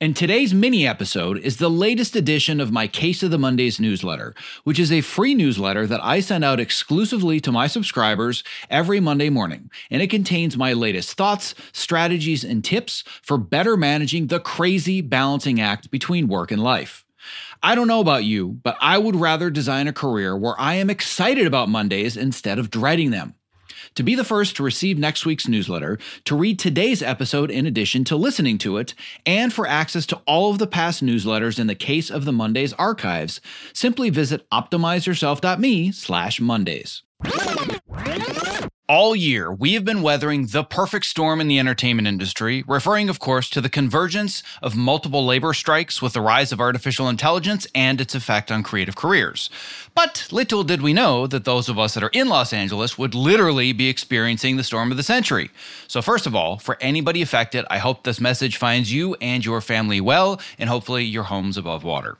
And today's mini episode is the latest edition of my Case of the Mondays newsletter, which is a free newsletter that I send out exclusively to my subscribers every Monday morning. And it contains my latest thoughts, strategies, and tips for better managing the crazy balancing act between work and life. I don't know about you, but I would rather design a career where I am excited about Mondays instead of dreading them. To be the first to receive next week's newsletter, to read today's episode in addition to listening to it, and for access to all of the past newsletters in the case of the Mondays archives, simply visit optimizeyourself.me slash Mondays. All year, we have been weathering the perfect storm in the entertainment industry, referring, of course, to the convergence of multiple labor strikes with the rise of artificial intelligence and its effect on creative careers. But little did we know that those of us that are in Los Angeles would literally be experiencing the storm of the century. So, first of all, for anybody affected, I hope this message finds you and your family well, and hopefully your homes above water.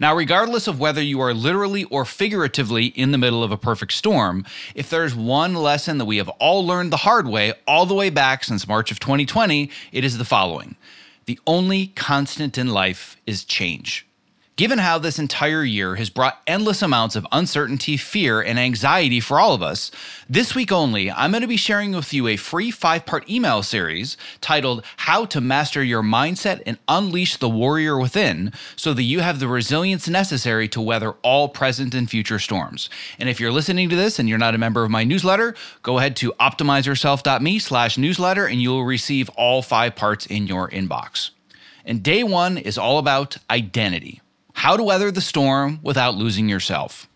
Now, regardless of whether you are literally or figuratively in the middle of a perfect storm, if there's one lesson that we have all learned the hard way all the way back since March of 2020, it is the following The only constant in life is change. Given how this entire year has brought endless amounts of uncertainty, fear, and anxiety for all of us, this week only, I'm going to be sharing with you a free five part email series titled How to Master Your Mindset and Unleash the Warrior Within so that you have the resilience necessary to weather all present and future storms. And if you're listening to this and you're not a member of my newsletter, go ahead to optimizeyourself.me slash newsletter and you'll receive all five parts in your inbox. And day one is all about identity how to weather the storm without losing yourself.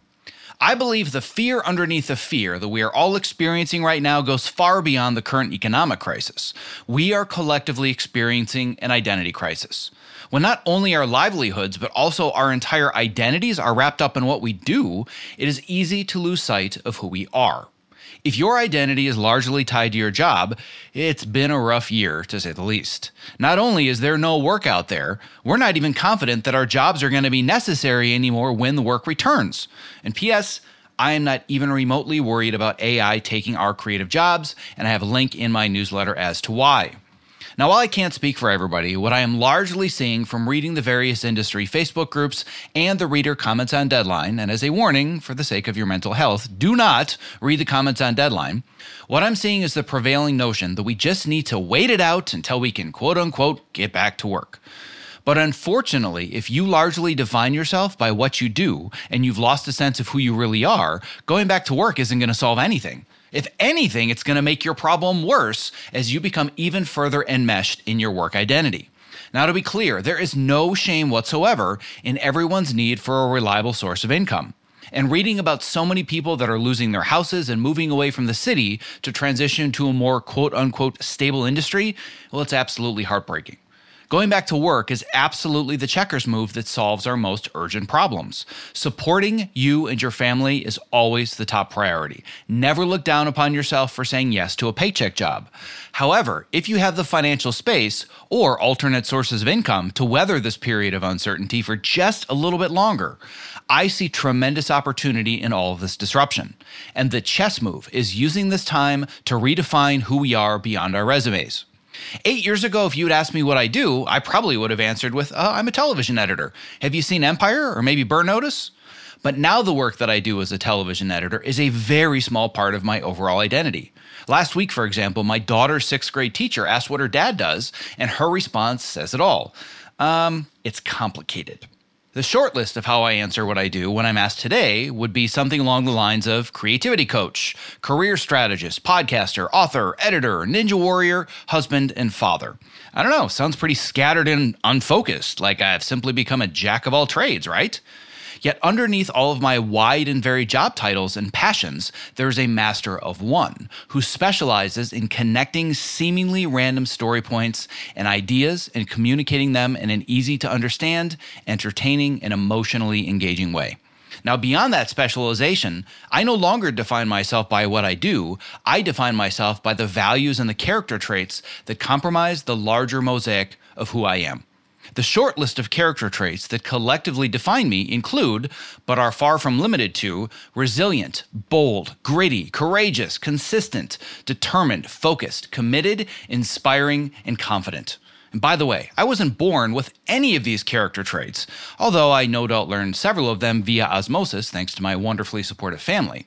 I believe the fear underneath the fear that we are all experiencing right now goes far beyond the current economic crisis. We are collectively experiencing an identity crisis. When not only our livelihoods, but also our entire identities are wrapped up in what we do, it is easy to lose sight of who we are. If your identity is largely tied to your job, it's been a rough year, to say the least. Not only is there no work out there, we're not even confident that our jobs are going to be necessary anymore when the work returns. And P.S., I am not even remotely worried about AI taking our creative jobs, and I have a link in my newsletter as to why. Now, while I can't speak for everybody, what I am largely seeing from reading the various industry Facebook groups and the reader comments on Deadline, and as a warning for the sake of your mental health, do not read the comments on Deadline. What I'm seeing is the prevailing notion that we just need to wait it out until we can quote unquote get back to work. But unfortunately, if you largely define yourself by what you do and you've lost a sense of who you really are, going back to work isn't going to solve anything. If anything, it's going to make your problem worse as you become even further enmeshed in your work identity. Now, to be clear, there is no shame whatsoever in everyone's need for a reliable source of income. And reading about so many people that are losing their houses and moving away from the city to transition to a more quote unquote stable industry, well, it's absolutely heartbreaking. Going back to work is absolutely the checkers move that solves our most urgent problems. Supporting you and your family is always the top priority. Never look down upon yourself for saying yes to a paycheck job. However, if you have the financial space or alternate sources of income to weather this period of uncertainty for just a little bit longer, I see tremendous opportunity in all of this disruption. And the chess move is using this time to redefine who we are beyond our resumes. Eight years ago, if you had asked me what I do, I probably would have answered with, uh, I'm a television editor. Have you seen Empire or maybe Burn Notice? But now the work that I do as a television editor is a very small part of my overall identity. Last week, for example, my daughter's sixth grade teacher asked what her dad does, and her response says it all. Um, it's complicated. The short list of how I answer what I do when I'm asked today would be something along the lines of creativity coach, career strategist, podcaster, author, editor, ninja warrior, husband, and father. I don't know, sounds pretty scattered and unfocused, like I've simply become a jack of all trades, right? Yet underneath all of my wide and varied job titles and passions, there is a master of one who specializes in connecting seemingly random story points and ideas and communicating them in an easy to understand, entertaining, and emotionally engaging way. Now, beyond that specialization, I no longer define myself by what I do. I define myself by the values and the character traits that comprise the larger mosaic of who I am. The short list of character traits that collectively define me include, but are far from limited to, resilient, bold, gritty, courageous, consistent, determined, focused, committed, inspiring, and confident. And by the way, I wasn't born with any of these character traits, although I no doubt learned several of them via osmosis thanks to my wonderfully supportive family.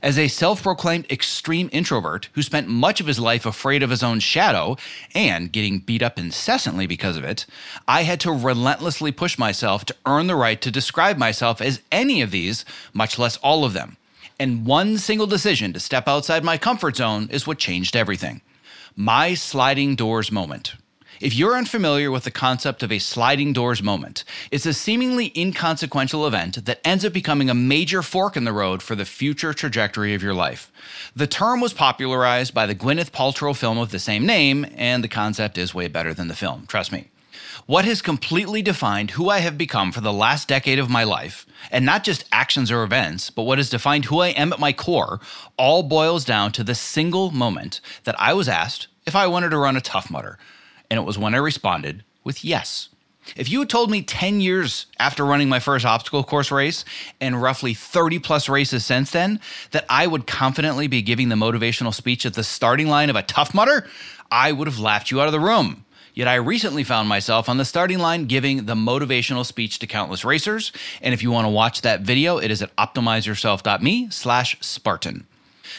As a self proclaimed extreme introvert who spent much of his life afraid of his own shadow and getting beat up incessantly because of it, I had to relentlessly push myself to earn the right to describe myself as any of these, much less all of them. And one single decision to step outside my comfort zone is what changed everything. My sliding doors moment. If you're unfamiliar with the concept of a sliding doors moment, it's a seemingly inconsequential event that ends up becoming a major fork in the road for the future trajectory of your life. The term was popularized by the Gwyneth Paltrow film of the same name, and the concept is way better than the film, trust me. What has completely defined who I have become for the last decade of my life, and not just actions or events, but what has defined who I am at my core, all boils down to the single moment that I was asked if I wanted to run a Tough Mudder and it was when I responded with yes. If you had told me 10 years after running my first obstacle course race and roughly 30 plus races since then that I would confidently be giving the motivational speech at the starting line of a Tough Mudder, I would have laughed you out of the room. Yet I recently found myself on the starting line giving the motivational speech to countless racers. And if you want to watch that video, it is at optimizeyourself.me slash Spartan.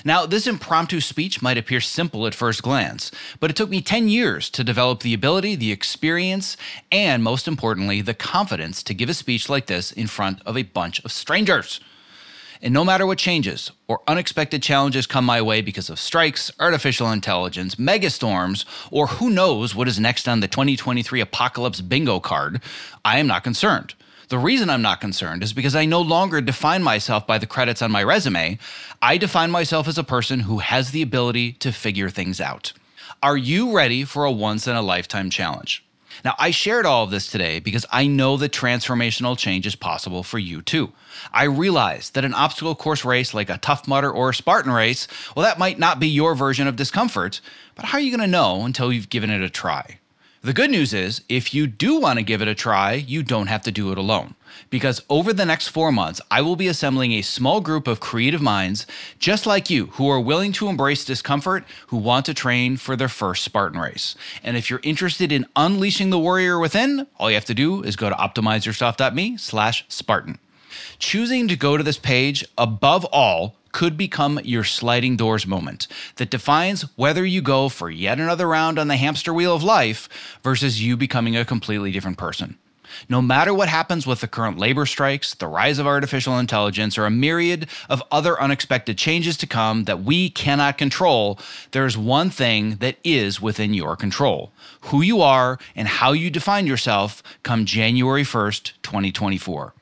Now, this impromptu speech might appear simple at first glance, but it took me 10 years to develop the ability, the experience, and most importantly, the confidence to give a speech like this in front of a bunch of strangers. And no matter what changes or unexpected challenges come my way because of strikes, artificial intelligence, megastorms, or who knows what is next on the 2023 apocalypse bingo card, I am not concerned. The reason I'm not concerned is because I no longer define myself by the credits on my resume. I define myself as a person who has the ability to figure things out. Are you ready for a once in a lifetime challenge? Now, I shared all of this today because I know that transformational change is possible for you too. I realize that an obstacle course race like a Tough Mudder or a Spartan race, well, that might not be your version of discomfort, but how are you going to know until you've given it a try? The good news is, if you do want to give it a try, you don't have to do it alone. Because over the next four months, I will be assembling a small group of creative minds just like you who are willing to embrace discomfort, who want to train for their first Spartan race. And if you're interested in unleashing the warrior within, all you have to do is go to optimizeyourself.me slash Spartan. Choosing to go to this page above all could become your sliding doors moment that defines whether you go for yet another round on the hamster wheel of life versus you becoming a completely different person. No matter what happens with the current labor strikes, the rise of artificial intelligence, or a myriad of other unexpected changes to come that we cannot control, there's one thing that is within your control who you are and how you define yourself come January 1st, 2024.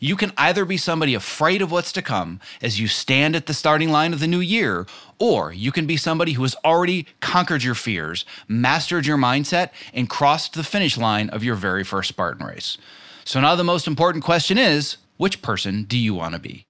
You can either be somebody afraid of what's to come as you stand at the starting line of the new year, or you can be somebody who has already conquered your fears, mastered your mindset, and crossed the finish line of your very first Spartan race. So now the most important question is which person do you want to be?